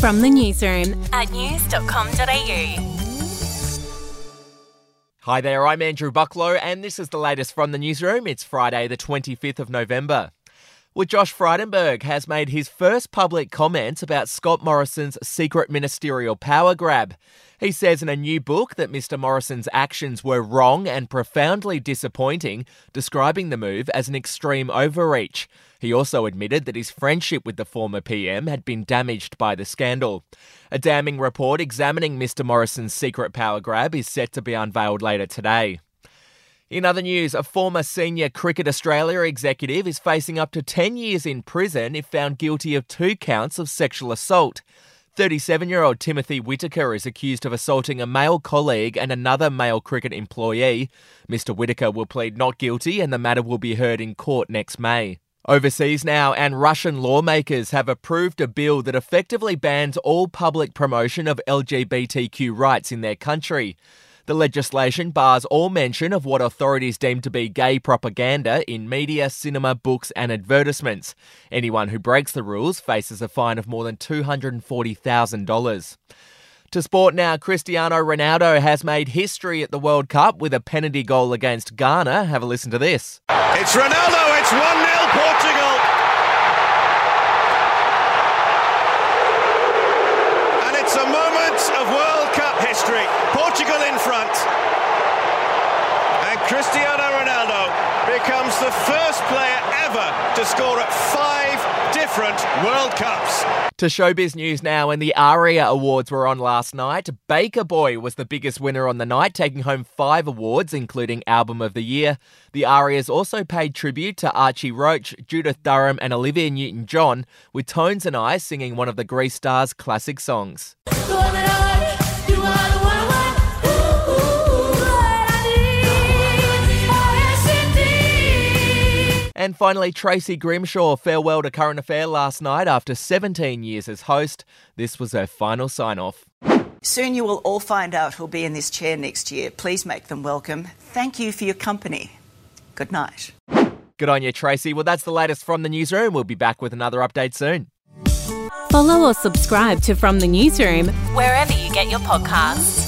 From the newsroom at news.com.au. Hi there, I'm Andrew Bucklow, and this is the latest from the newsroom. It's Friday, the 25th of November. Well, Josh Frydenberg has made his first public comments about Scott Morrison's secret ministerial power grab. He says in a new book that Mr. Morrison's actions were wrong and profoundly disappointing, describing the move as an extreme overreach. He also admitted that his friendship with the former PM had been damaged by the scandal. A damning report examining Mr. Morrison's secret power grab is set to be unveiled later today. In other news, a former senior Cricket Australia executive is facing up to 10 years in prison if found guilty of two counts of sexual assault. 37 year old Timothy Whitaker is accused of assaulting a male colleague and another male cricket employee. Mr. Whitaker will plead not guilty and the matter will be heard in court next May. Overseas now, and Russian lawmakers have approved a bill that effectively bans all public promotion of LGBTQ rights in their country. The legislation bars all mention of what authorities deem to be gay propaganda in media, cinema, books, and advertisements. Anyone who breaks the rules faces a fine of more than $240,000. To sport now, Cristiano Ronaldo has made history at the World Cup with a penalty goal against Ghana. Have a listen to this. It's Ronaldo, it's 1 0 Portugal. And it's a moment of World Cup history. Portugal in front. And Cristiano Ronaldo becomes the first player ever to score at five different World Cups. To showbiz news now, and the ARIA Awards were on last night. Baker Boy was the biggest winner on the night, taking home five awards, including Album of the Year. The ARIAs also paid tribute to Archie Roach, Judith Durham, and Olivia Newton John, with Tones and I singing one of the Grease Stars' classic songs. And finally, Tracy Grimshaw farewell to current affair last night after 17 years as host. This was her final sign off. Soon you will all find out who'll be in this chair next year. Please make them welcome. Thank you for your company. Good night. Good on you, Tracy. Well, that's the latest from the newsroom. We'll be back with another update soon. Follow or subscribe to From the Newsroom wherever you get your podcasts.